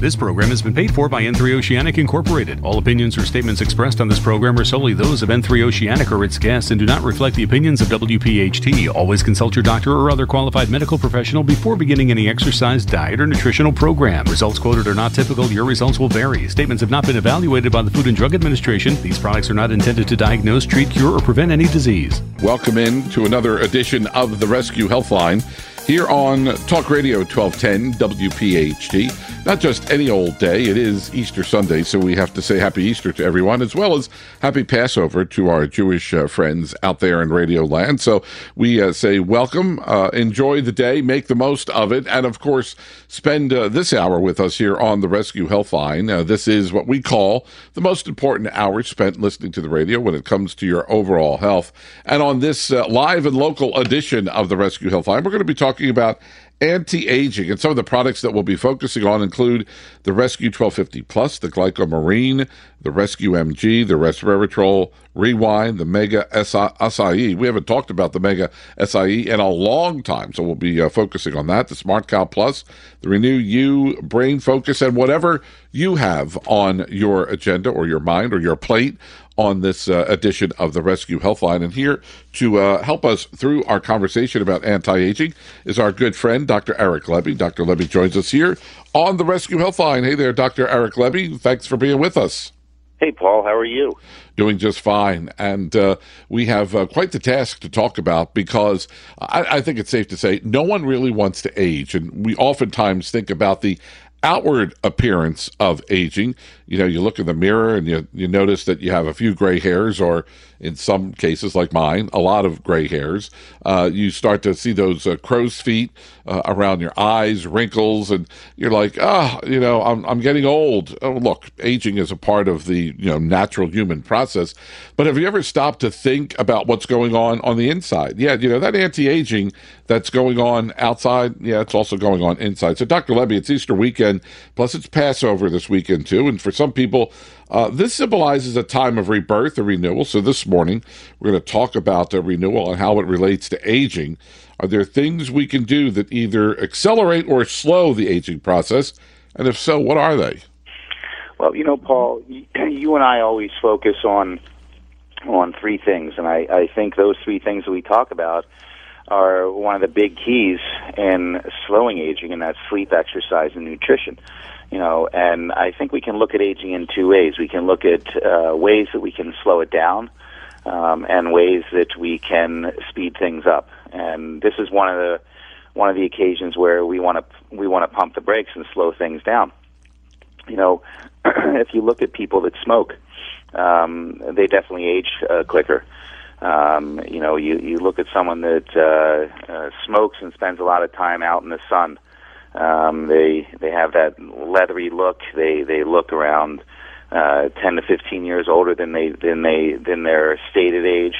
This program has been paid for by N3 Oceanic Incorporated. All opinions or statements expressed on this program are solely those of N3 Oceanic or its guests and do not reflect the opinions of WPHT. Always consult your doctor or other qualified medical professional before beginning any exercise, diet, or nutritional program. Results quoted are not typical. Your results will vary. Statements have not been evaluated by the Food and Drug Administration. These products are not intended to diagnose, treat, cure, or prevent any disease. Welcome in to another edition of the Res-Q Healthline here on Talk Radio 1210 WPHT. Not just any old day, it is Easter Sunday, so we have to say Happy Easter to everyone, as well as Happy Passover to our Jewish uh, friends out there in Radio Land. So we uh, say welcome, uh, enjoy the day, make the most of it, and of course, spend uh, this hour with us here on the Res-Q Healthline. Uh, this is what we call the most important hour spent listening to the radio when it comes to your overall health. And on this uh, live and local edition of the Res-Q Healthline, we're going to be talking talking about anti-aging and some of the products that we'll be focusing on include the rescue 1250 plus the glycomarine the rescue mg the resveratrol rewind the mega Acai. we haven't talked about the mega Acai in a long time so we'll be uh, focusing on that the smart cow plus the renew you brain focus and whatever you have on your agenda or your mind or your plate on this uh, edition of the Res-Q Healthline. And here to uh, help us through our conversation about anti aging is our good friend, Dr. Eric Lebby. Dr. Lebby joins us here on the Rescue Healthline. Hey there, Dr. Eric Lebby. Thanks for being with us. Hey, Paul, how are you? Doing just fine. And uh, we have uh, quite the task to talk about because I, I, think it's safe to say no one really wants to age. And we oftentimes think about the outward appearance of aging. You know, you look in the mirror and you, you notice that you have a few gray hairs, or in some cases, like mine, a lot of gray hairs. Uh, you start to see those uh, crow's feet uh, around your eyes, wrinkles, and you're like, ah, oh, you know, I'm, I'm getting old. Oh, look, aging is a part of the, you know, natural human process. But have you ever stopped to think about what's going on on the inside? Yeah, you know, that anti aging that's going on outside, yeah, it's also going on inside. So, Dr. Lebby, it's Easter weekend, plus it's Passover this weekend, too. And for some people, uh, this symbolizes a time of rebirth, a renewal. So, this morning, we're going to talk about the renewal and how it relates to aging. Are there things we can do that either accelerate or slow the aging process? And if so, what are they? Well, you know, Paul, you and I always focus on on three things, and I, I think those three things that we talk about are one of the big keys in slowing aging, and that's sleep, exercise, and nutrition. You know, and I think we can look at aging in two ways. We can look at uh, ways that we can slow it down, um, and ways that we can speed things up. And this is one of the one of the occasions where we want to we want to pump the brakes and slow things down. You know, if you look at people that smoke, um, they definitely age uh, quicker. Um, you know, you you look at someone that uh, uh, smokes and spends a lot of time out in the sun. Um, they they have that leathery look. They they look around uh, 10 to 15 years older than they than they than their stated age.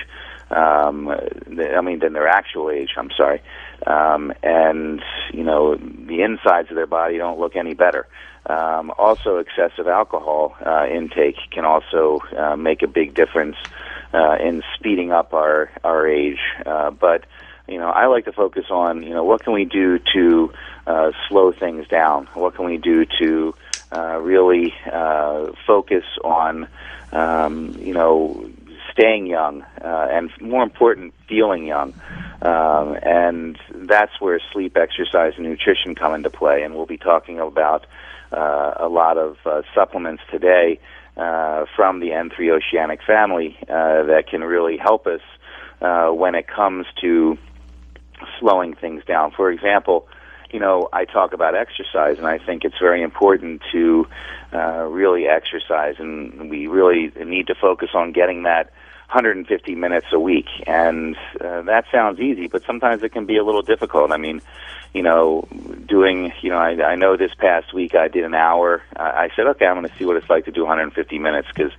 Um, I mean, than their actual age. I'm sorry. Um, and you know, the insides of their body don't look any better. Um, also, excessive alcohol uh, intake can also uh, make a big difference uh, in speeding up our our age. Uh, but you know, I like to focus on you know what can we do to uh, slow things down. What can we do to uh, really uh, focus on, um, you know, staying young, uh, and more important, feeling young. Um, and that's where sleep, exercise, and nutrition come into play. And we'll be talking about uh, a lot of uh, supplements today uh, from the N3 Oceanic family uh, that can really help us uh, when it comes to slowing things down. For example, you know, I talk about exercise, and I think it's very important to uh, really exercise, and we really need to focus on getting that 150 minutes a week. And uh, that sounds easy, but sometimes it can be a little difficult. I mean, you know, doing, you know, I, I know this past week I did an hour. I, said, okay, I'm going to see what it's like to do 150 minutes because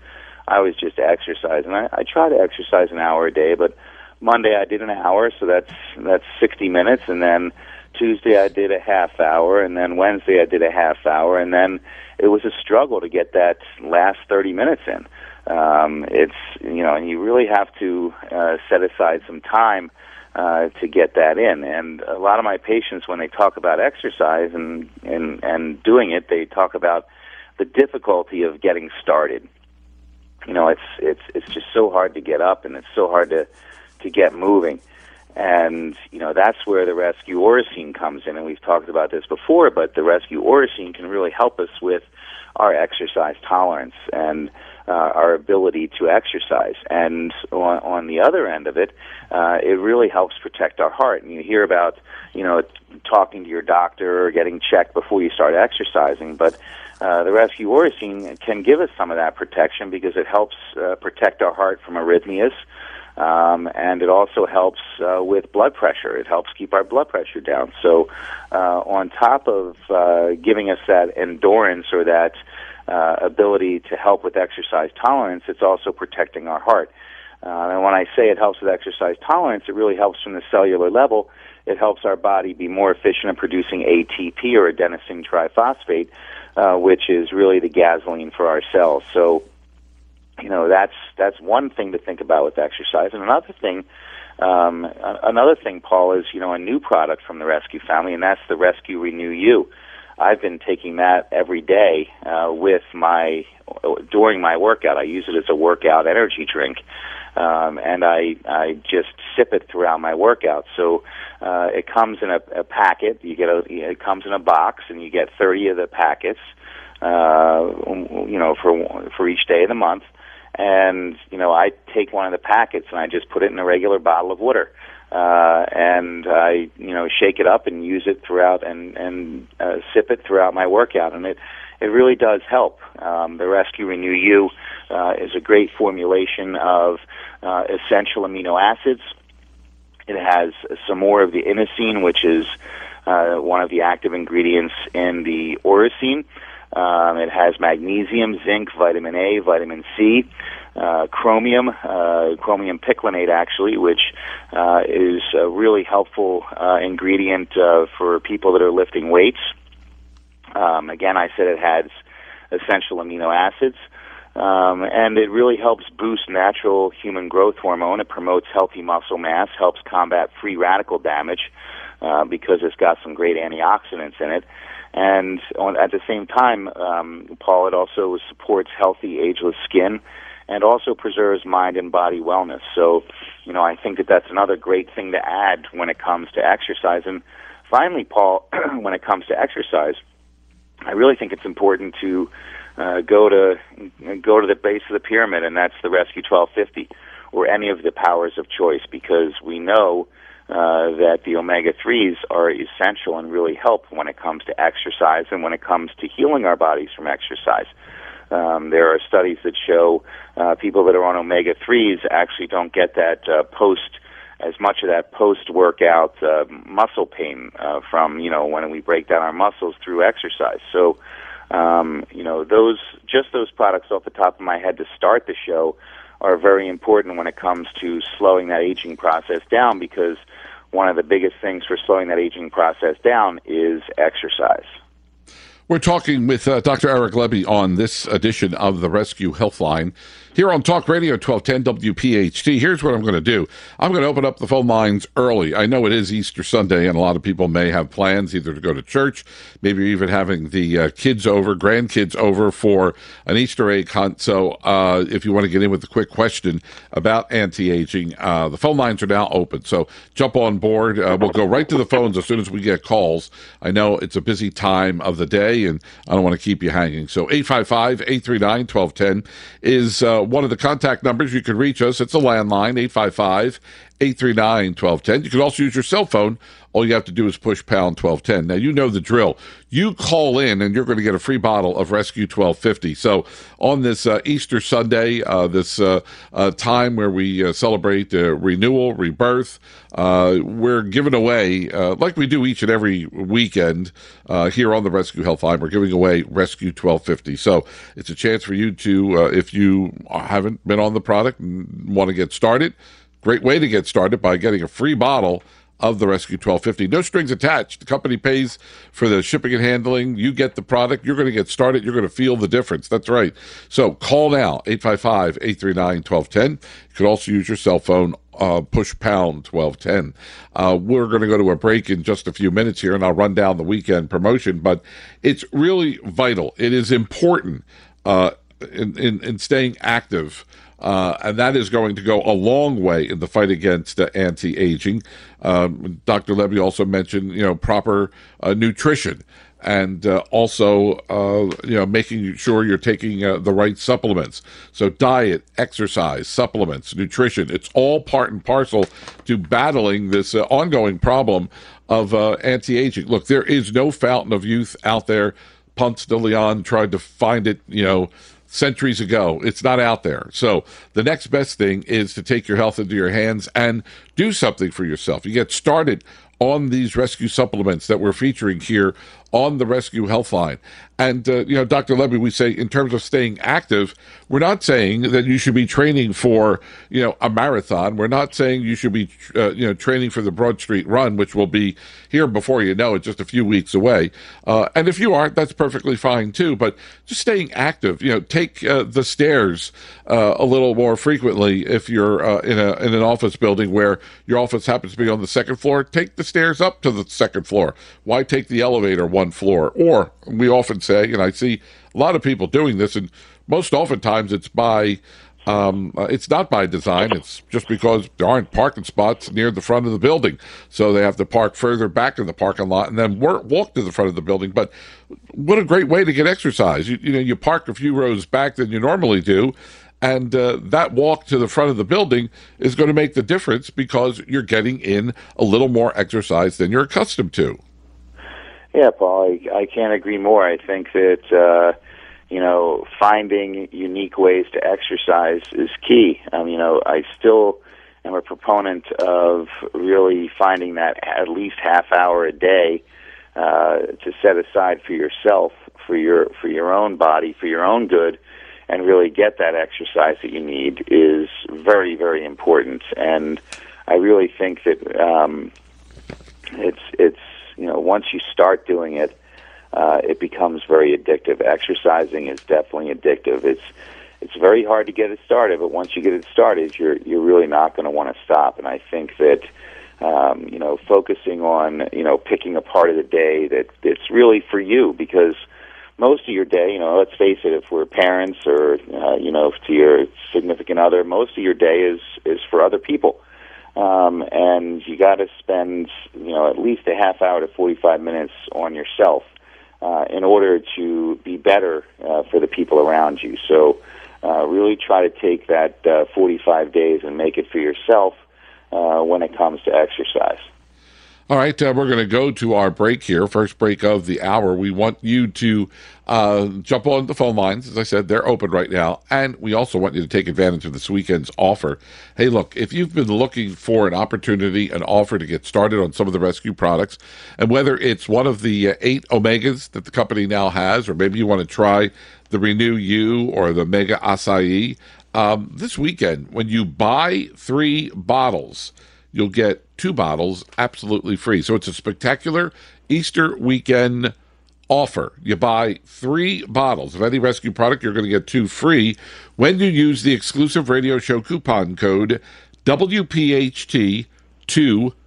I was just exercise, and I, I try to exercise an hour a day, but Monday I did an hour, so that's that's 60 minutes, and then Tuesday I did a half hour, and then Wednesday I did a half hour, and then it was a struggle to get that last 30 minutes in. Um, it's you know, and you really have to uh, set aside some time uh, to get that in. And a lot of my patients, when they talk about exercise and and and doing it, they talk about the difficulty of getting started. You know, it's it's it's just so hard to get up, and it's so hard to to get moving. And you know that's where the rescue Oracene comes in, and we've talked about this before. But the rescue Oracene can really help us with our exercise tolerance and uh, our ability to exercise. And on, on the other end of it, uh, it really helps protect our heart. And you hear about, you know, talking to your doctor or getting checked before you start exercising, but uh, the rescue Oracene can give us some of that protection because it helps uh, protect our heart from arrhythmias. Um, and it also helps uh, with blood pressure. It helps keep our blood pressure down. So, uh, on top of uh, giving us that endurance or that uh, ability to help with exercise tolerance, it's also protecting our heart. Uh, and when I say it helps with exercise tolerance, it really helps from the cellular level. It helps our body be more efficient in producing ATP or adenosine triphosphate, uh, which is really the gasoline for our cells. So, you know, that's that's one thing to think about with exercise. And another thing, um, another thing, Paul, is you know a new product from the Rescue family, and that's the Rescue Renew You. I've been taking that every day uh, with my during my workout. I use it as a workout energy drink, um, and I I just sip it throughout my workout. So uh, it comes in a, a packet. You get a it comes in a box, and you get 30 of the packets. Uh, you know, for for each day of the month, and you know, I take one of the packets and I just put it in a regular bottle of water uh, and I you know shake it up and use it throughout and and uh, sip it throughout my workout, and it it really does help. Um, the Rescue Renew You uh, is a great formulation of uh, essential amino acids. It has some more of the inosine, which is uh, one of the active ingredients in the Oracene. Um, it has magnesium, zinc, vitamin A, vitamin C uh, chromium, uh, chromium picolinate actually, which uh, is a really helpful uh, ingredient uh, for people that are lifting weights. Um, again, I said it has essential amino acids. Um, and it really helps boost natural human growth hormone. It promotes healthy muscle mass, helps combat free radical damage uh, because it's got some great antioxidants in it. And on, at the same time, um, Paul, it also supports healthy, ageless skin and also preserves mind and body wellness. So, you know, I think that that's another great thing to add when it comes to exercise. And finally, Paul, when it comes to exercise, I really think it's important to uh, go to go to the base of the pyramid, and that's the Rescue 1250 or any of the powers of choice, because we know uh, that the omega 3s are essential and really help when it comes to exercise and when it comes to healing our bodies from exercise. Um, there are studies that show uh, people that are on omega 3s actually don't get that uh, post as much of that post workout uh, muscle pain uh, from you know when we break down our muscles through exercise. So um, you know those just those products off the top of my head to start the show are very important when it comes to slowing that aging process down because one of the biggest things for slowing that aging process down is exercise. We're talking with uh, Dr. Eric Lebby on this edition of the Res-Q Healthline here on Talk Radio 1210 WPHT. Here's what I'm going to do I'm going to open up the phone lines early. I know it is Easter Sunday, and a lot of people may have plans either to go to church, maybe even having the uh, kids over, grandkids over for an Easter egg hunt. So uh, if you want to get in with a quick question about anti aging, uh, the phone lines are now open. So jump on board. Uh, we'll go right to the phones as soon as we get calls. I know it's a busy time of the day, and I don't want to keep you hanging. So 855 839 1210 is uh, one of the contact numbers you can reach us. It's a landline, 855 839 1210. You can also use your cell phone. All you have to do is push pound 1210. Now, you know the drill. You call in and you're going to get a free bottle of Rescue 1250. So, on this uh, Easter Sunday, uh, this uh, uh time where we uh, celebrate renewal, rebirth, uh, we're giving away, like we do each and every weekend here on the Res-Q Healthline, we're giving away Rescue 1250. So, it's a chance for you to, if you haven't been on the product and want to get started, Great way to get started by getting a free bottle of the Rescue 1250. No strings attached. The company pays for the shipping and handling. You get the product. You're going to get started. You're going to feel the difference. That's right. So call now, 855 839 1210. You can also use your cell phone uh, push pound 1210. Uh, we're going to go to a break in just a few minutes here, and I'll run down the weekend promotion, but it's really vital. It is important uh, in, in, in staying active. Uh, and that is going to go a long way in the fight against uh, anti-aging. Um, Dr. Lebby also mentioned, you know, proper uh, nutrition and uh, also uh, you know making sure you're taking uh, the right supplements. So diet, exercise, supplements, nutrition, it's all part and parcel to battling this ongoing problem of anti-aging. Look, there is no fountain of youth out there. Ponce de Leon tried to find it, you know, centuries ago. It's not out there. So the next best thing is to take your health into your hands and do something for yourself. You get started on these rescue supplements that we're featuring here on the Res-Q Healthline. And, uh, you know, Dr. Lebby, we say in terms of staying active, we're not saying that you should be training for, you know, a marathon. We're not saying you should be, uh, you know, training for the Broad Street Run, which will be here before you know it, just a few weeks away. Uh, and if you aren't, that's perfectly fine too. But just staying active, you know, take uh, the stairs uh, a little more frequently if you're uh, in a in an office building where your office happens to be on the second floor. Take the stairs up to the second floor. Why take the elevator one floor? Or we often say and I see a lot of people doing this, and most oftentimes it's by um, uh, it's not by design. It's just because there aren't parking spots near the front of the building, so they have to park further back in the parking lot and then walk to the front of the building. But what a great way to get exercise! You, you know, you park a few rows back than you normally do, and uh, that walk to the front of the building is going to make the difference because you're getting in a little more exercise than you're accustomed to. Yeah, Paul, I, I can't agree more. I think that uh, you know finding unique ways to exercise is key. Um, you know, I still am a proponent of really finding that at least half hour a day uh, to set aside for yourself, for your for your own body, for your own good, and really get that exercise that you need is very very important. And I really think that um, it's it's you know, once you start doing it, uh, it becomes very addictive. Exercising is definitely addictive. It's it's very hard to get it started, but once you get it started, you're you're really not going to want to stop. And I think that um, you know, focusing on you know picking a part of the day that it's really for you because most of your day, you know, let's face it, if we're parents or uh, you know to your significant other, most of your day is is for other people um, and you got to spend you know at least a half hour to 45 minutes on yourself uh, in order to be better uh, for the people around you. So uh, really try to take that uh, 45 days and make it for yourself uh, when it comes to exercise. All right, uh, we're going to go to our break here, first break of the hour. We want you to uh, jump on the phone lines. As I said, they're open right now. And we also want you to take advantage of this weekend's offer. Hey, look, if you've been looking for an opportunity, an offer to get started on some of the rescue products, and whether it's one of the uh, eight Omegas that the company now has, or maybe you want to try the Renew U or the Mega Acai, um, this weekend, when you buy three bottles, you'll get two bottles absolutely free. So it's a spectacular Easter weekend offer. You buy three bottles of any rescue product, you're going to get two free when you use the exclusive radio show coupon code WPHT2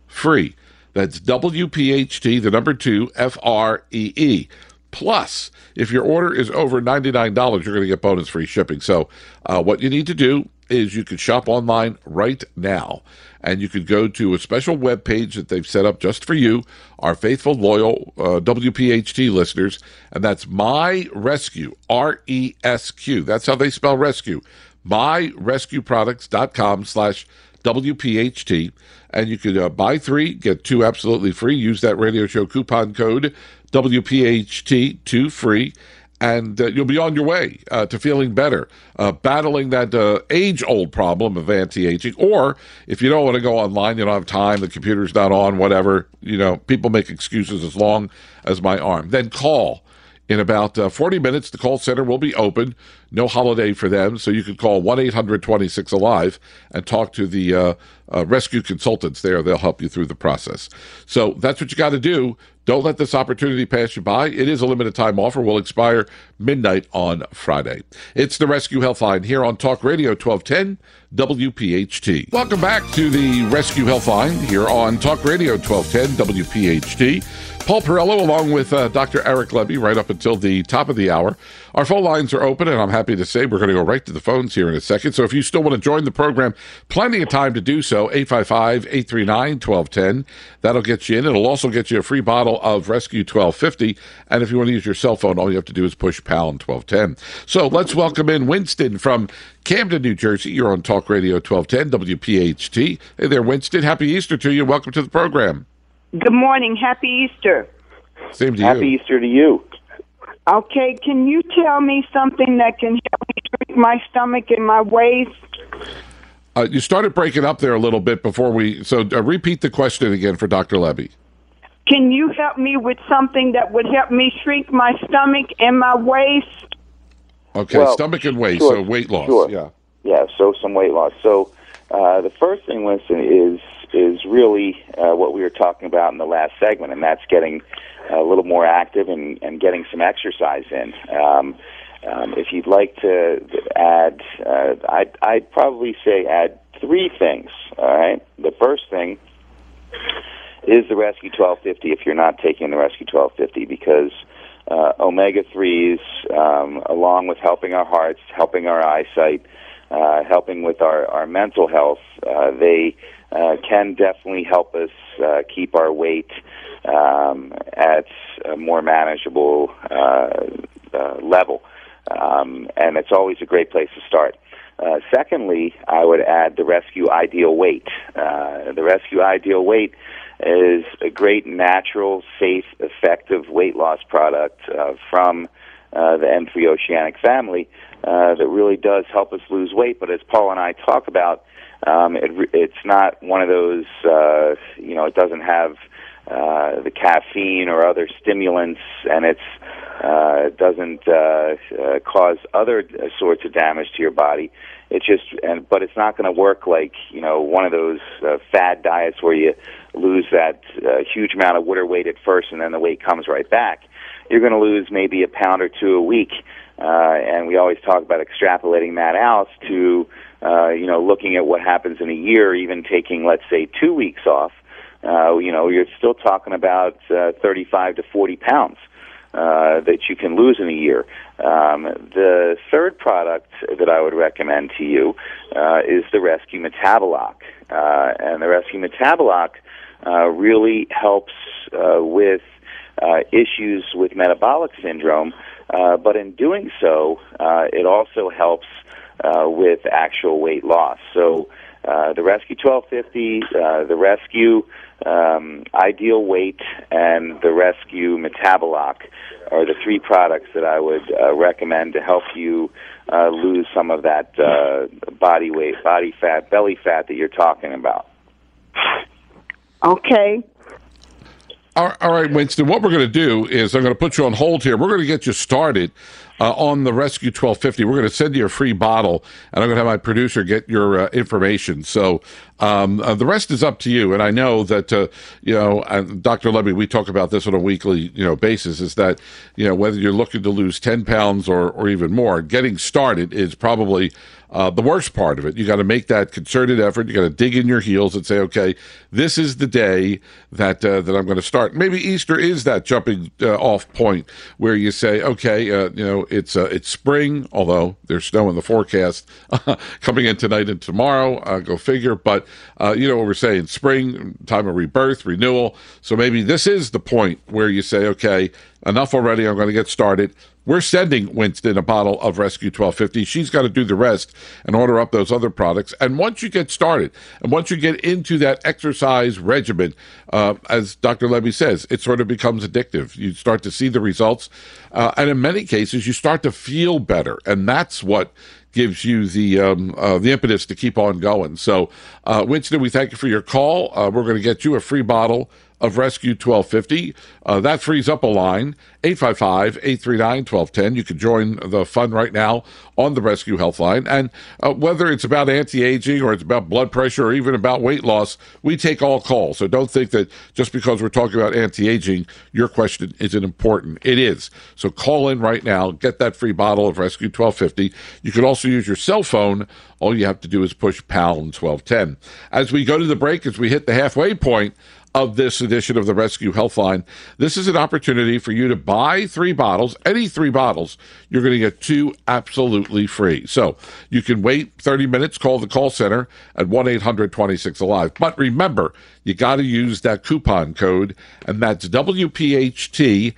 free. That's WPHT, the number two, F R E E. Plus, if your order is over $99, you're going to get bonus free shipping. So, uh, what you need to do is you can shop online right now and you could go to a special web page that they've set up just for you, our faithful, loyal uh, WPHT listeners, and that's My Rescue, R E S Q. That's how they spell rescue. MyRescueProducts.com slash WPHT. And you could uh, buy three, get two absolutely free. Use that radio show coupon code WPHT2 free and uh, you'll be on your way uh, to feeling better, uh, battling that uh, age old problem of anti aging. Or if you don't want to go online, you don't have time, the computer's not on, whatever, you know, people make excuses as long as my arm. Then call in about uh, 40 minutes. The call center will be open. No holiday for them. So you can call 1 800 26 Alive and talk to the uh, uh, rescue consultants there. They'll help you through the process. So that's what you got to do. Don't let this opportunity pass you by. It is a limited time offer. Will expire midnight on Friday. It's the Res-Q Healthline here on Talk Radio 1210 WPHT. Welcome back to the Res-Q Healthline here on Talk Radio 1210 WPHT. Paul Perrello, along with uh, Dr. Eric Lebby, right up until the top of the hour. Our phone lines are open, and I'm happy to say we're going to go right to the phones here in a second. So if you still want to join the program, plenty of time to do so. 855 839 1210. That'll get you in. It'll also get you a free bottle of Rescue 1250. And if you want to use your cell phone, all you have to do is push pound 1210. So let's welcome in Winston from Camden, New Jersey. You're on Talk Radio 1210 WPHT. Hey there, Winston. Happy Easter to you. Welcome to the program. Good morning. Happy Easter. Same to Happy you. Easter to you. Okay, can you tell me something that can help me shrink my stomach and my waist? Uh, you started breaking up there a little bit before we. So uh, repeat the question again for Dr. Lebby. Can you help me with something that would help me shrink my stomach and my waist? Okay, Well, stomach and waist, sure, so weight loss. sure. Yeah. Yeah, so some weight loss. So uh, the first thing, Winston, is is really uh, what we were talking about in the last segment, and that's getting a little more active and, and getting some exercise in. Um, um, if you'd like to add, uh, I'd, I'd probably say add three things. All right. The first thing is the Rescue 1250 if you're not taking the Rescue 1250 because uh, omega 3s, um, along with helping our hearts, helping our eyesight, uh, helping with our, our mental health, uh, they uh, can definitely help us uh, keep our weight um, at a more manageable uh, uh, level. Um, and it's always a great place to start. Uh, secondly, I would add the Rescue Ideal Weight. Uh, the Rescue Ideal Weight is a great, natural, safe, effective weight loss product uh, from uh, the N3 Oceanic family uh, that really does help us lose weight. But as Paul and I talk about, um, it, it's not one of those, uh, you know, it doesn't have uh, the caffeine or other stimulants, and it's uh, doesn't uh, uh, cause other uh, sorts of damage to your body. It's just, and but it's not going to work like you know one of those uh, fad diets where you lose that uh, huge amount of water weight at first, and then the weight comes right back. You're going to lose maybe a pound or two a week, uh, and we always talk about extrapolating that out to uh, you know looking at what happens in a year, even taking let's say two weeks off. Uh, you know, you're still talking about uh, 35 to 40 pounds uh, that you can lose in a year. Um, the third product that I would recommend to you uh, is the Rescue Metaboloc. Uh, and the Rescue Metaboloc uh, really helps uh, with uh, issues with metabolic syndrome, uh, but in doing so, uh, it also helps uh, with actual weight loss. So, uh, the Rescue 1250, uh, the Rescue um, Ideal Weight, and the Rescue Metaboloc are the three products that I would uh, recommend to help you uh, lose some of that uh, body weight, body fat, belly fat that you're talking about. Okay. All all right, Winston. What we're going to do is I'm going to put you on hold here. We're going to get you started uh, on the Rescue 1250. We're going to send you a free bottle, and I'm going to have my producer get your uh, information. So um, uh, the rest is up to you. And I know that uh, you know, and Dr. Lebby, we talk about this on a weekly you know basis. Is that you know whether you're looking to lose 10 pounds or or even more, getting started is probably uh, the worst part of it. You got to make that concerted effort. You got to dig in your heels and say, okay, this is the day that uh, that I'm going to start. Maybe Easter is that jumping uh, off point where you say, okay, uh, you know, it's uh, it's spring, although there's snow in the forecast coming in tonight and tomorrow. Uh, go figure. But you know what we're saying: spring, time of rebirth, renewal. So maybe this is the point where you say, okay, enough already. I'm going to get started. We're sending Winston a bottle of Rescue 1250. She's got to do the rest and order up those other products. And once you get started, and once you get into that exercise regimen, uh, as Dr. Lebby says, it sort of becomes addictive. You start to see the results. Uh, and in many cases, you start to feel better. And that's what gives you the um, uh, the impetus to keep on going. So, uh, Winston, we thank you for your call. Uh, we're going to get you a free bottle of Rescue 1250. Uh, that frees up a line, 855 839 1210. You can join the fun right now on the Res-Q Health Line. And uh, whether it's about anti aging or it's about blood pressure or even about weight loss, we take all calls. So don't think that just because we're talking about anti aging, your question isn't important. It is. So call in right now, get that free bottle of Rescue 1250. You can also use your cell phone. All you have to do is push pound 1210. As we go to the break, as we hit the halfway point, of this edition of the Res-Q Healthline. This is an opportunity for you to buy three bottles, any three bottles. You're going to get two absolutely free. So you can wait 30 minutes, call the call center at 1 800 26 Alive. But remember, you got to use that coupon code, and that's WPHT2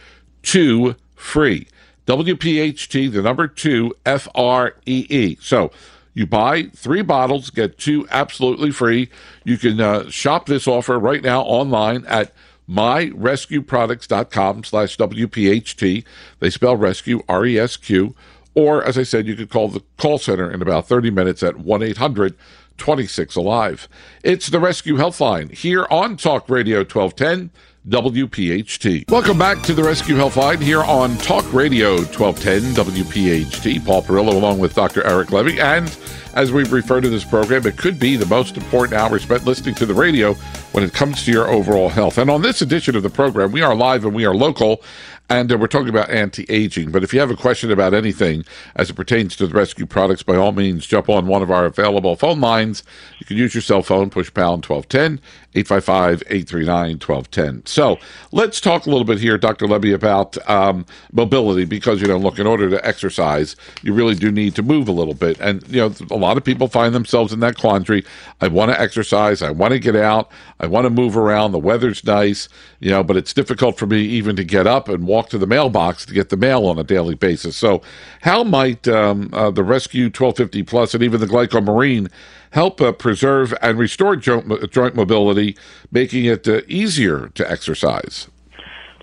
free. WPHT, the number two, F R E E. So you buy three bottles, get two absolutely free. You can uh, shop this offer right now online at myrescueproducts.com slash WPHT. They spell rescue, R E S Q. Or, as I said, you could call the call center in about 30 minutes at 1 800 26 Alive. It's the Res-Q Healthline here on Talk Radio 1210. WPHT. Welcome back to the Res-Q Healthline here on Talk Radio 1210 WPHT. Paul Perrello along with Dr. Eric Lebby. And as we refer to this program, it could be the most important hour spent listening to the radio when it comes to your overall health. And on this edition of the program, we are live and we are local and uh, we're talking about anti-aging. But if you have a question about anything as it pertains to the rescue products, by all means, jump on one of our available phone lines. You can use your cell phone, push pound 1210, 855-839-1210. So let's talk a little bit here, Dr. Lebby, about um, mobility because, you know, look, in order to exercise, you really do need to move a little bit. And, you know, a lot of people find themselves in that quandary. I want to exercise. I want to get out. I want to move around. The weather's nice, you know, but it's difficult for me even to get up and walk walk to the mailbox to get the mail on a daily basis. So, how might um, uh, the Rescue 1250 Plus and even the Glycomarine help uh, preserve and restore joint, joint mobility, making it uh, easier to exercise?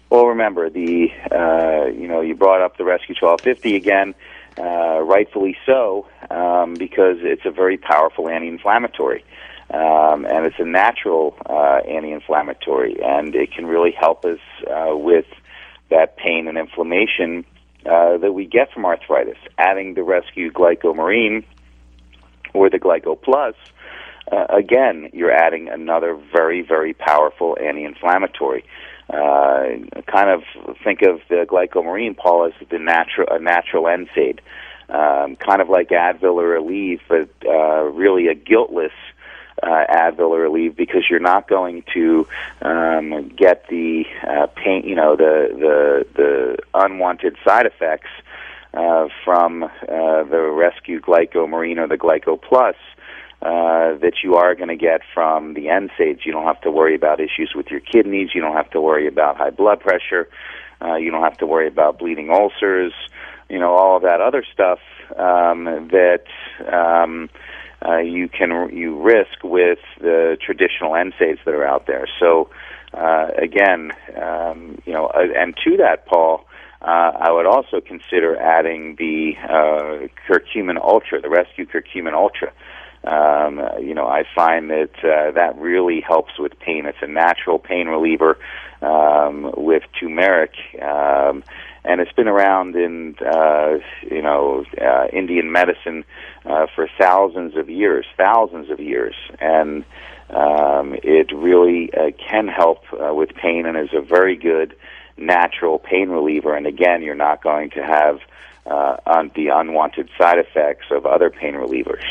Well, remember the uh, you know you brought up the Rescue 1250 again, uh, rightfully so, um, because it's a very powerful anti-inflammatory. Um, and it's a natural uh, anti-inflammatory, and it can really help us uh, with that pain and inflammation uh, that we get from arthritis. Adding the rescue glycomarine or the glyco plus, uh, again, you're adding another very, very powerful anti-inflammatory. Uh, kind of think of the glycomarine, Paul, as the natural, a natural NSAID. Um, kind of like Advil or Aleve, but uh, really a guiltless uh, Advil or Aleve because you're not going to um, get the uh, pain, you know, the the the unwanted side effects uh, from uh, the Rescue Glycomarine or the Glyco Plus. Uh, that you are going to get from the NSAIDs. You don't have to worry about issues with your kidneys. You don't have to worry about high blood pressure. Uh, you don't have to worry about bleeding ulcers. You know all of that other stuff um, that um, uh, you can you risk with the traditional NSAIDs that are out there. So uh, again, um, you know, uh, and to that, Paul, uh, I would also consider adding the uh, curcumin ultra, the rescue curcumin ultra. Um, you know, I find that uh, that really helps with pain. It's a natural pain reliever um, with turmeric. Um, and it's been around in uh, you know uh, Indian medicine uh, for thousands of years, thousands of years, and um, it really uh, can help uh, with pain and is a very good natural pain reliever. And again, you're not going to have uh, the unwanted side effects of other pain relievers.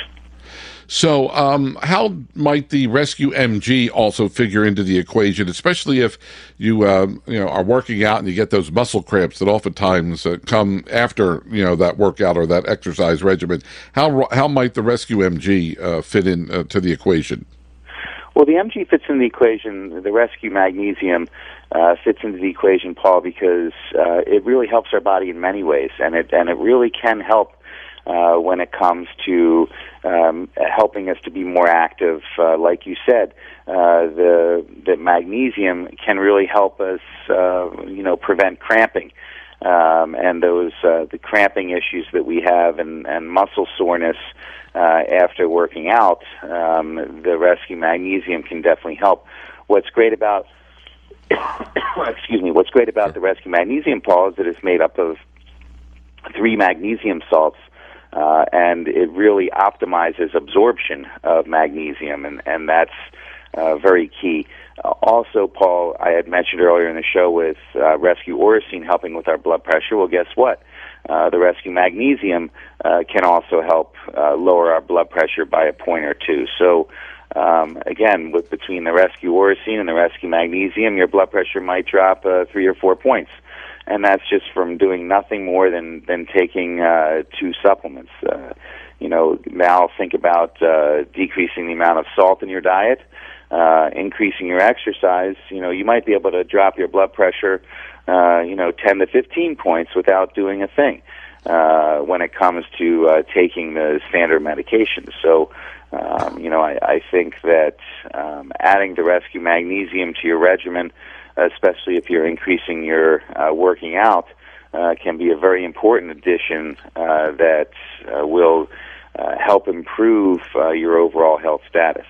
So, um, how might the Rescue MG also figure into the equation, especially if you um, you know are working out and you get those muscle cramps that oftentimes uh, come after you know that workout or that exercise regimen? How how might the Rescue MG uh, fit in uh, to the equation? Well, the MG fits in the equation. The Rescue Magnesium uh, fits into the equation, Paul, because uh, it really helps our body in many ways, and it and it really can help uh, when it comes to um, helping us to be more active. Uh, like you said, uh, the the magnesium can really help us, uh, you know, prevent cramping. Um, and those uh, the cramping issues that we have and, and muscle soreness uh, after working out, um, the rescue magnesium can definitely help. What's great about excuse me, what's great about the Rescue Magnesium, Paul, is that it's made up of three magnesium salts, uh, and it really optimizes absorption of magnesium, and, and that's uh, very key. Uh, also, Paul, I had mentioned earlier in the show with uh, Rescue Oracene helping with our blood pressure. Well, guess what? Uh, the Rescue Magnesium uh, can also help uh, lower our blood pressure by a point or two. So, um, again, with between the Rescue Oracene and the Rescue Magnesium, your blood pressure might drop uh, three or four points, and that's just from doing nothing more than than taking uh, two supplements. Uh, you know, now think about uh, decreasing the amount of salt in your diet, uh, increasing your exercise. You know, you might be able to drop your blood pressure, uh, you know, 10 to 15 points without doing a thing uh, when it comes to uh, taking the standard medications. So, um, you know, I, I think that um, adding the rescue magnesium to your regimen, especially if you're increasing your uh, working out, uh, can be a very important addition uh, that uh, will uh, help improve uh, your overall health status.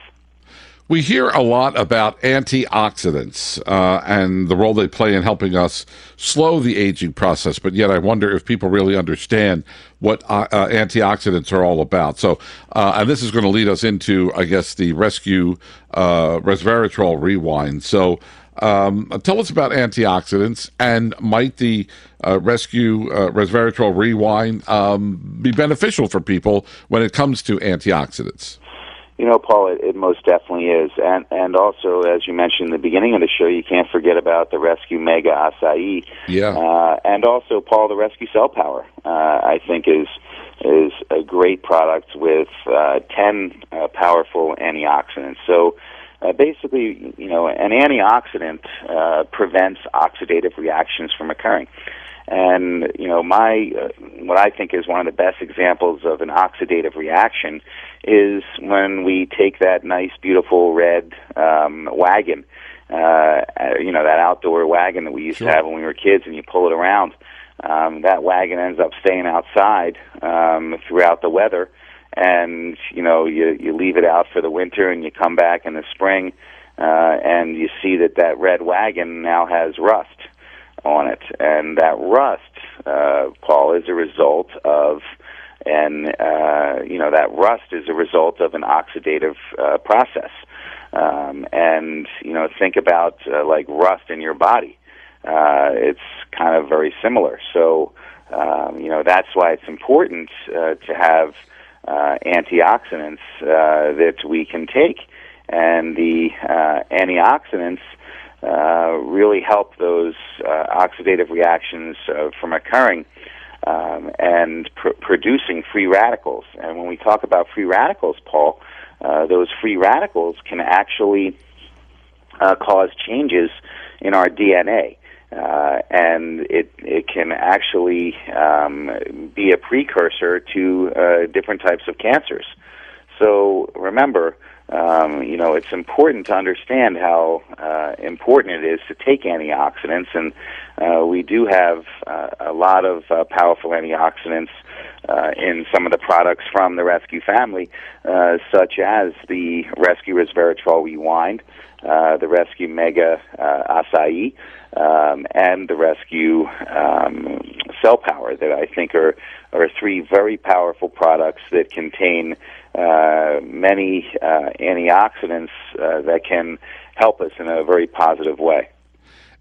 We hear a lot about antioxidants uh, and the role they play in helping us slow the aging process, but yet I wonder if people really understand what uh, uh, antioxidants are all about. So, uh, and this is going to lead us into, I guess, the rescue uh, resveratrol rewind. So, um, tell us about antioxidants and might the uh, rescue resveratrol rewind um, be beneficial for people when it comes to antioxidants? You know, Paul, it, it most definitely is, and and also as you mentioned in the beginning of the show, you can't forget about the Rescue Mega Acai. Yeah. Uh, and also, Paul, the Rescue Cell Power. Uh, I think is is a great product with uh, ten uh, powerful antioxidants. So. Uh, basically, you know, an antioxidant uh, prevents oxidative reactions from occurring. And you know, my uh, what I think is one of the best examples of an oxidative reaction is when we take that nice, beautiful red um, wagon, uh, you know, that outdoor wagon that we used Sure. to have when we were kids, and you pull it around. Um, that wagon ends up staying outside um, throughout the weather, and you know, you you leave it out for the winter, and you come back in the spring, uh, and you see that that red wagon now has rust on it, and that rust, uh, Paul, is a result of and uh, you know that rust is a result of an oxidative uh, process. Um, and you know, think about uh, like rust in your body. Uh, it's kind of very similar. So um, you know that's why it's important uh, to have uh, antioxidants uh, that we can take, and the uh, antioxidants uh, really help those uh, oxidative reactions uh, from occurring um, and pr- producing free radicals. And when we talk about free radicals, Paul, uh, those free radicals can actually uh, cause changes in our DNA. And it it can actually um, be a precursor to different types of cancers. So remember, um, you know, it's important to understand how uh, important it is to take antioxidants, and uh, we do have uh, a lot of uh, powerful antioxidants uh, in some of the products from the Rescue family, uh, such as the Rescue Resveratrol Rewind, uh, the Rescue Mega uh, Acai, um, and the Rescue um, Cell Power that I think are are three very powerful products that contain uh, many uh, antioxidants uh, that can help us in a very positive way.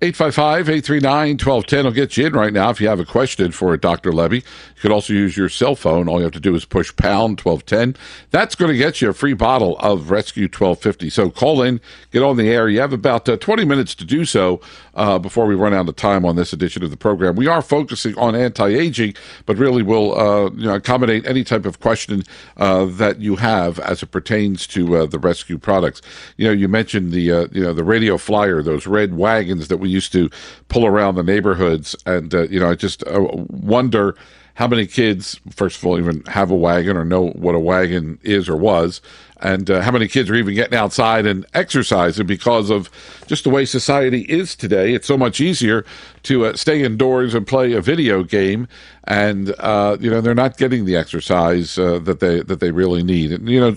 855-839-1210 will get you in right now if you have a question for Dr. Lebby. You could also use your cell phone. All you have to do is push pound 1210. That's going to get you a free bottle of Rescue 1250. So call in, get on the air. You have about uh, 20 minutes to do so uh, before we run out of time on this edition of the program. We are focusing on anti-aging, but really will uh, you know, accommodate any type of question uh, that you have as it pertains to uh, the rescue products. You know, you mentioned the uh, you know the radio flyer, those red wagons that we used to pull around the neighborhoods, and uh, you know, I just uh, wonder how many kids, first of all, even have a wagon or know what a wagon is or was, and uh, how many kids are even getting outside and exercising because of just the way society is today. It's so much easier to uh, stay indoors and play a video game, and uh, you know they're not getting the exercise uh, that they that they really need. And you know,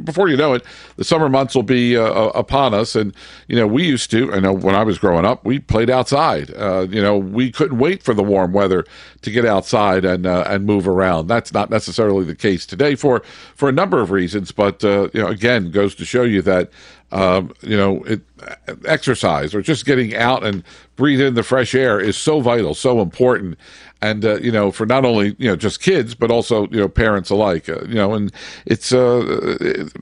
before you know it, the summer months will be uh, uh, upon us. And you know, we used to. I know when I was growing up, we played outside. you know, we couldn't wait for the warm weather to get outside and and move around. That's not necessarily the case today for for a number of reasons, but you know, again, goes to show you that um, you know, it, exercise or just getting out and breathe in the fresh air is so vital, so important. And, uh, you know, for not only, you know, just kids, but also, you know, parents alike, uh, you know, and it's, uh,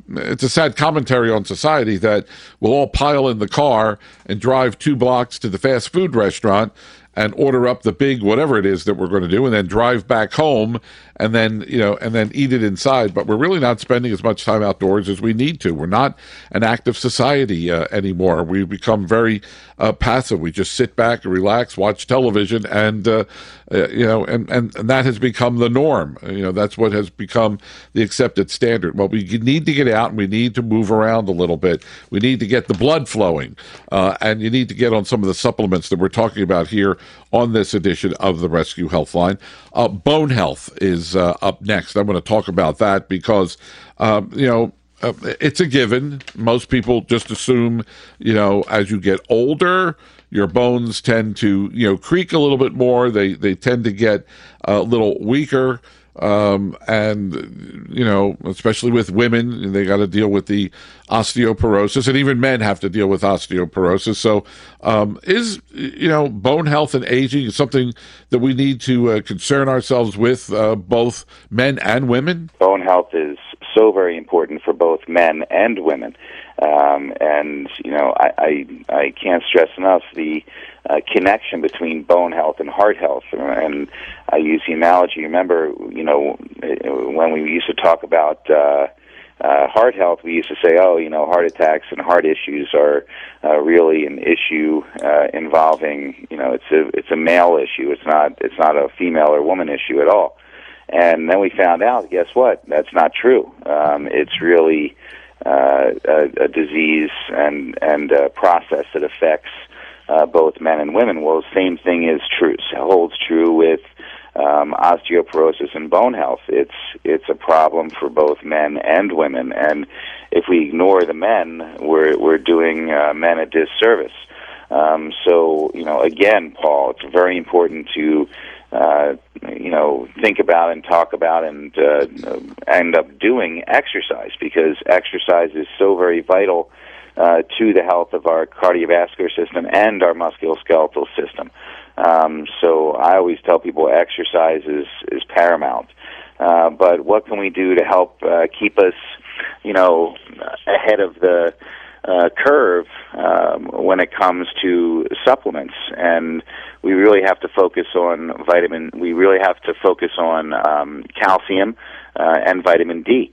it's a sad commentary on society that we'll all pile in the car and drive two blocks to the fast food restaurant and order up the big whatever it is that we're going to do and then drive back home and then you know and then eat it inside. But we're really not spending as much time outdoors as we need to. We're not an active society uh, anymore. We've become very uh, passive. We just sit back and relax watch television and uh, uh, you know and, and and that has become the norm. You know that's what has become the accepted standard. Well we need to get out and we need to move around a little bit. We need to get the blood flowing uh, and you need to get on some of the supplements that we're talking about here on this edition of the Res-Q Healthline. uh, bone health is is uh, up next. I'm going to talk about that because, um, you know, uh, it's a given. Most people just assume, you know, as you get older, your bones tend to, you know, creak a little bit more. They they tend to get a little weaker. Um, and you know, especially with women, they got to deal with the osteoporosis, and even men have to deal with osteoporosis. So, um, is you know, bone health and aging something that we need to uh, concern ourselves with, uh, both men and women? Bone health is so very important for both men and women, um, and you know, I, I I can't stress enough the uh, connection between bone health and heart health. And I use the analogy. Remember, you know, when we used to talk about uh, uh, heart health, we used to say, "Oh, you know, heart attacks and heart issues are uh, really an issue uh, involving, you know, it's a it's a male issue. It's not it's not a female or woman issue at all." And then we found out, guess what? That's not true. Um, it's really uh, a, a disease and and a process that affects uh, both men and women. Well, the same thing is true holds true with um, osteoporosis and bone health. It's it's a problem for both men and women, and if we ignore the men, we're we're doing uh, men a disservice. Um, so you know, again, Paul, it's very important to uh, you know think about and talk about and uh, end up doing exercise because exercise is so very vital uh, to the health of our cardiovascular system and our musculoskeletal system. Um, so I always tell people exercise is is paramount. Uh, but what can we do to help uh, keep us, you know, ahead of the uh, curve um, when it comes to supplements? And we really have to focus on vitamin. We really have to focus on um, calcium uh, and vitamin D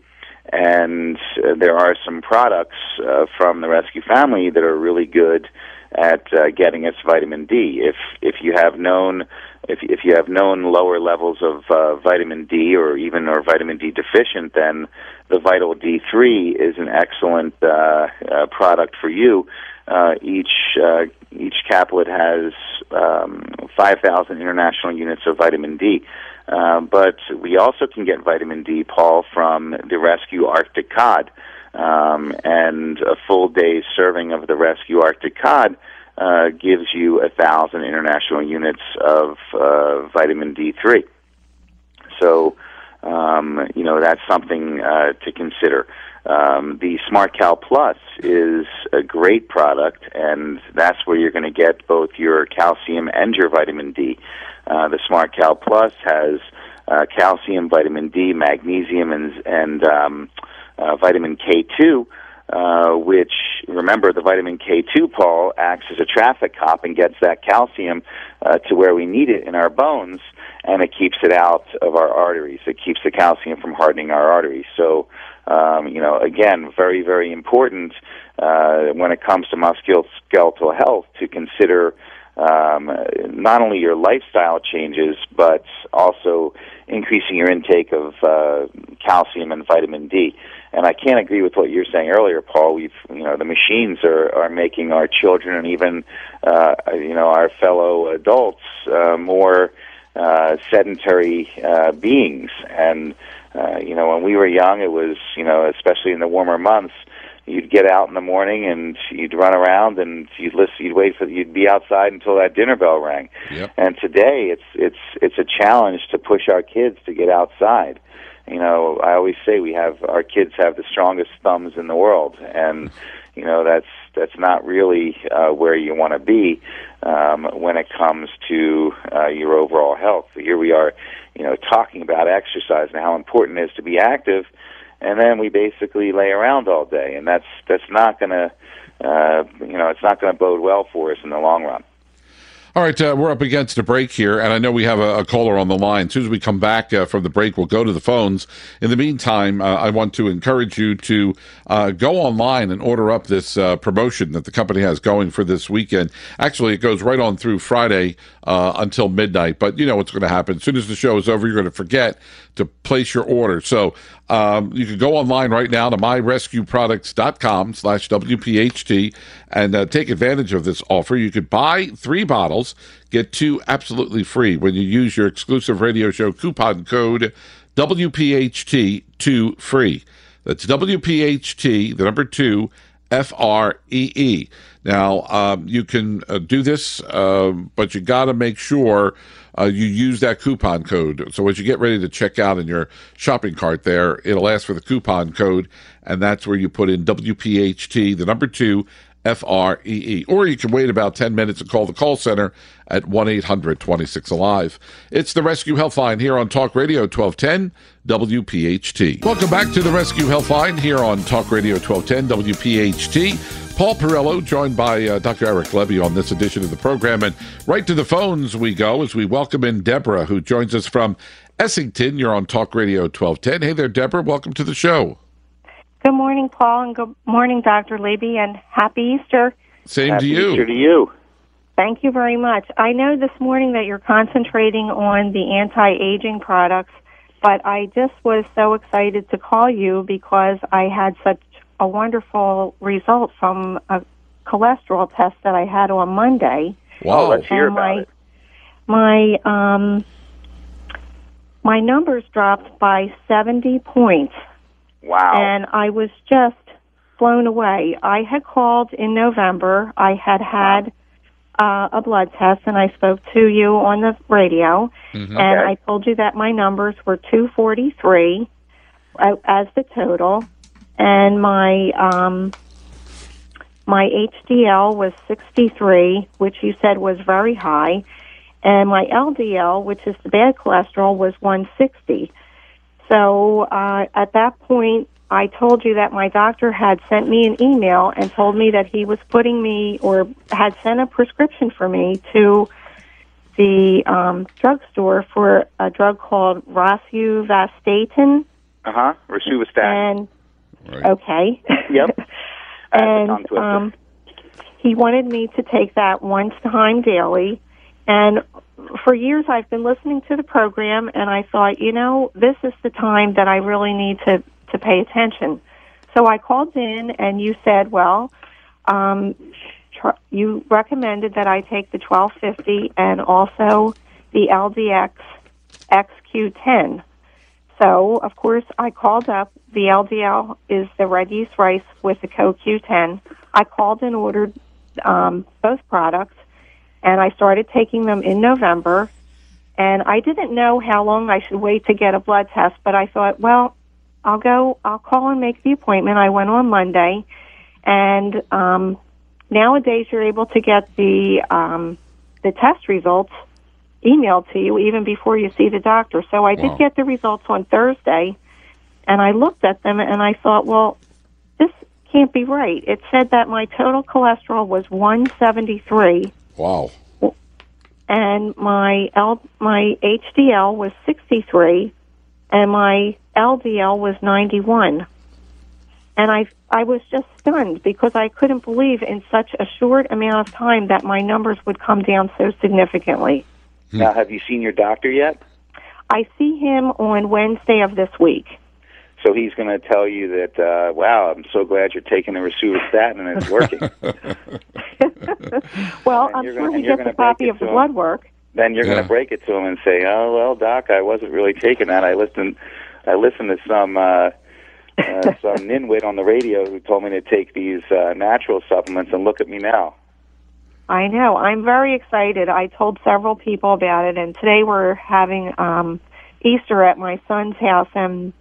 and uh, there are some products uh, from the Res-Q family that are really good at uh, getting us vitamin D. If if you have known if if you have known lower levels of uh, vitamin D or even or vitamin D deficient, then the Vital D3 is an excellent uh, uh, product for you. Uh, each uh, each caplet has um, 5,000 international units of vitamin D. Uh, but we also can get vitamin D, Paul, from the Res-Q Arctic Cod. Um, and a full day's serving of the Res-Q Arctic Cod uh, gives you a thousand international units of uh, vitamin D3. So, um, you know, that's something uh, to consider. Um, the Smart Cal Plus is a great product, and that's where you're going to get both your calcium and your vitamin D. Uh, the Smart Cal Plus has uh, calcium, vitamin D, magnesium, and, and um, uh, vitamin K2. Uh, which remember the vitamin K2, Paul, acts as a traffic cop and gets that calcium uh, to where we need it in our bones, and it keeps it out of our arteries. It keeps the calcium from hardening our arteries. So, um, you know, again, very, very important uh, when it comes to musculoskeletal health to consider um, not only your lifestyle changes, but also increasing your intake of uh, calcium and vitamin D. And I can't agree with what you're saying earlier, Paul. We've, you know, the machines are, are making our children and even, uh, you know, our fellow adults uh, more uh, sedentary uh, beings. And, uh, you know, when we were young, it was, you know, especially in the warmer months, you'd get out in the morning and you'd run around and you'd listen you'd wait for you'd be outside until that dinner bell rang. Yep. and today it's it's it's a challenge to push our kids to get outside. You know i always say we have our kids have the strongest thumbs in the world. And you know that's that's not really uh, where you want to be um, when it comes to uh, your overall health here we are you know talking about exercise and how important it is to be active and then we basically lay around all day, and that's that's not going to, uh, you know, it's not going to bode well for us in the long run. All right, uh, we're up against a break here, and I know we have a, a caller on the line. As soon as we come back uh, from the break, we'll go to the phones. In the meantime, uh, I want to encourage you to uh, go online and order up this uh, promotion that the company has going for this weekend. Actually, it goes right on through Friday uh, until midnight, but you know what's going to happen. As soon as the show is over, you're going to forget to place your order. So um, you can go online right now to myrescueproducts.com slash WPHT and uh, take advantage of this offer. You could buy three bottles, get two absolutely free when you use your exclusive radio show coupon code WPHT2 free. That's WPHT, the number two, F R E E. Now, um, you can uh, do this, uh, but you got to make sure uh, you use that coupon code. So as you get ready to check out in your shopping cart there, it'll ask for the coupon code, and that's where you put in WPHT, the number two, F R E E. Or you can wait about 10 minutes and call the call center at 1 800 26 Alive. It's the Res-Q Healthline here on Talk Radio 1210 WPHT. Welcome back to the Res-Q Healthline here on Talk Radio 1210 WPHT. Paul Perrello, joined by uh, Dr. Eric Lebby on this edition of the program. And right to the phones we go as we welcome in Deborah, who joins us from Essington. You're on Talk Radio 1210. Hey there, Deborah. Welcome to the show. Good morning, Paul, and good morning, Dr. Lebby, and happy Easter. Same Happy to you. Easter to you. Thank you very much. I know this morning that you're concentrating on the anti-aging products, but I just was so excited to call you because I had such a wonderful result from a cholesterol test that I had on Monday. Wow. Let's hear about my, it. My um my numbers dropped by 70 points. Wow. and I was just blown away. I had called in November. I had had uh, a blood test, and I spoke to you on the radio, and Okay. I told you that my numbers were 243 uh, as the total, and my um, my HDL was 63, which you said was very high, and my LDL, which is the bad cholesterol, was 160. So uh, at that point, I told you that my doctor had sent me an email and told me that he was putting me or had sent a prescription for me to the um, drugstore for a drug called rosuvastatin. Uh huh. Rosuvastatin. And Right. okay, Yep. I have the and um, he wanted me to take that one time daily. And for years, I've been listening to the program, and I thought, you know, this is the time that I really need to to pay attention. So I called in, and you said, well, um, tr- you recommended that I take the 1250 and also the LDX XQ10. So, of course, I called up. The LDL is the red yeast rice with the CoQ10. I called and ordered um, both products, and I started taking them in November. And I didn't know how long I should wait to get a blood test, but I thought, well, I'll go. I'll call and make the appointment. I went on Monday, and um, nowadays you're able to get the um, the test results emailed to you even before you see the doctor. So I Wow. did get the results on Thursday, and I looked at them and I thought, well, this can't be right. It said that my total cholesterol was 173 Wow. and my L, my HDL was 63 and my LDL was 91. and I I was just stunned because I couldn't believe in such a short amount of time that my numbers would come down so significantly. Now, have you seen your doctor yet? I see him on Wednesday of this week. So he's going to tell you that, uh, wow, I'm so glad you're taking the rosuvastatin and it's working. well, And I'm you're sure gonna- he and you're gets a gonna copy of the to blood work. then you're going to break it to him and say, "Oh well, doc, I wasn't really taking that. I listened, I listened to some uh, uh, some ninwit on the radio who told me to take these uh, natural supplements, and look at me now." I know. I'm very excited. I told several people about it, and today we're having um, Easter at my son's house, and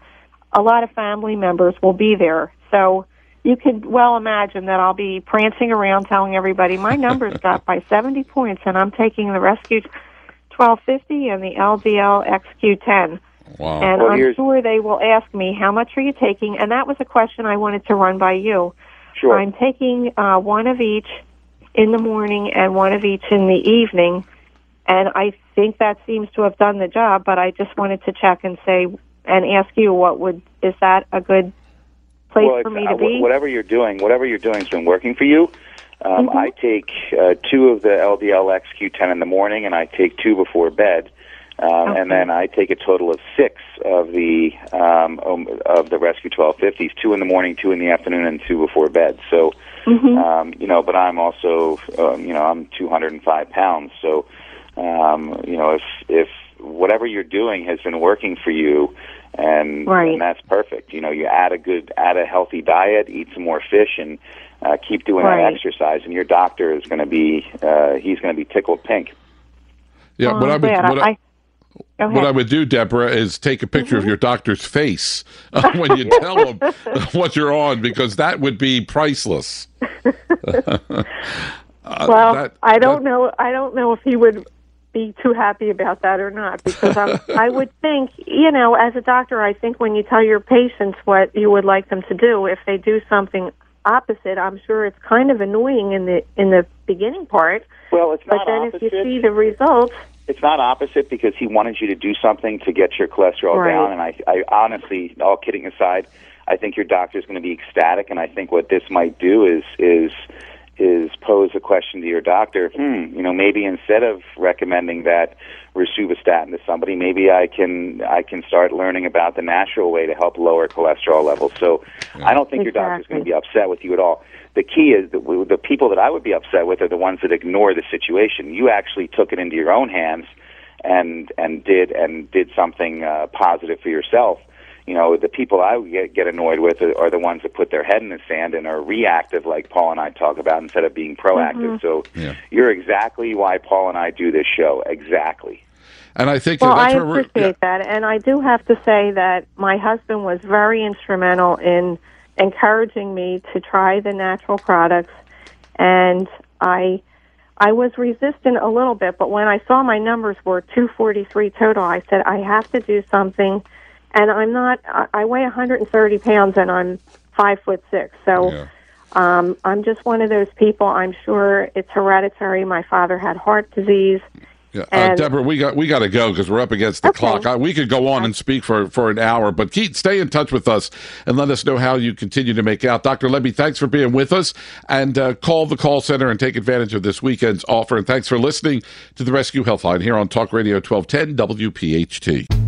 a lot of family members will be there. So you can well imagine that I'll be prancing around telling everybody my numbers got by 70 points, and I'm taking the Res-Q 1250 and the LDL XQ10. Wow. And Well, I'm here's- sure they will ask me, how much are you taking? And that was a question I wanted to run by you. Sure. I'm taking uh, one of each in the morning and one of each in the evening, and I think that seems to have done the job. But I just wanted to check and say and ask you, what would is that a good place well, for me uh, to be? whatever you're doing, whatever you're doing has been working for you. Um, Mm-hmm. I take uh, two of the LDLX Q10 in the morning, and I take two before bed, um, Okay. and then I take a total of six of the um, um, of the Res-Q 1250s: two in the morning, two in the afternoon, and two before bed. So, Mm-hmm. um, you know, but I'm also, um, you know, I'm 205 pounds, so, um, you know, if if whatever you're doing has been working for you, and, Right. and that's perfect. You know, you add a good, add a healthy diet, eat some more fish, and uh, keep doing Right. that exercise. And your doctor is going to be, uh, he's going to be tickled pink. Yeah, Oh, what I I'm would what I, I, what I would do, Deborah, is take a picture Mm-hmm. of your doctor's face uh, when you tell him what you're on, because that would be priceless. Uh, well, that- I don't that- know. I don't know if he would be too happy about that or not because I'm, I would think, you know, as a doctor, I think when you tell your patients what you would like them to do, if they do something opposite, I'm sure it's kind of annoying in the in the beginning part. Well, it's not But then opposite. if you see the results, it's not opposite because he wanted you to do something to get your cholesterol Right. down. And I, I honestly, all kidding aside, I think your doctor's going to be ecstatic. And I think what this might do is is is pose a question to your doctor. Hmm, you know, maybe instead of recommending that rosuvastatin to somebody, maybe I can I can start learning about the natural way to help lower cholesterol levels. So I don't think your doctor's going to be upset with you at all. The key is that we, the people that I would be upset with are the ones that ignore the situation. You actually took it into your own hands and and did and did something uh, positive for yourself. You know, the people I get, get annoyed with are, are the ones that put their head in the sand and are reactive, like Paul and I talk about, instead of being proactive. Mm-hmm. So Yeah. you're exactly why Paul and I do this show. Exactly. And I think well, that's I where we're. appreciate that, and I do have to say that my husband was very instrumental in encouraging me to try the natural products, and I. I was resistant a little bit, but when I saw my numbers were 243 total, I said I have to do something. And I'm not. I weigh 130 pounds, and I'm five foot six. So Yeah. um, I'm just one of those people. I'm sure it's hereditary. My father had heart disease. Yeah. Uh, Deborah, we got we got to go because we're up against the Okay. clock. I, we could go on and speak for, for an hour, but keep stay in touch with us and let us know how you continue to make out. Dr. Lebby, thanks for being with us, and uh, call the call center and take advantage of this weekend's offer. And thanks for listening to the Res-Q Healthline here on Talk Radio 1210 WPHT.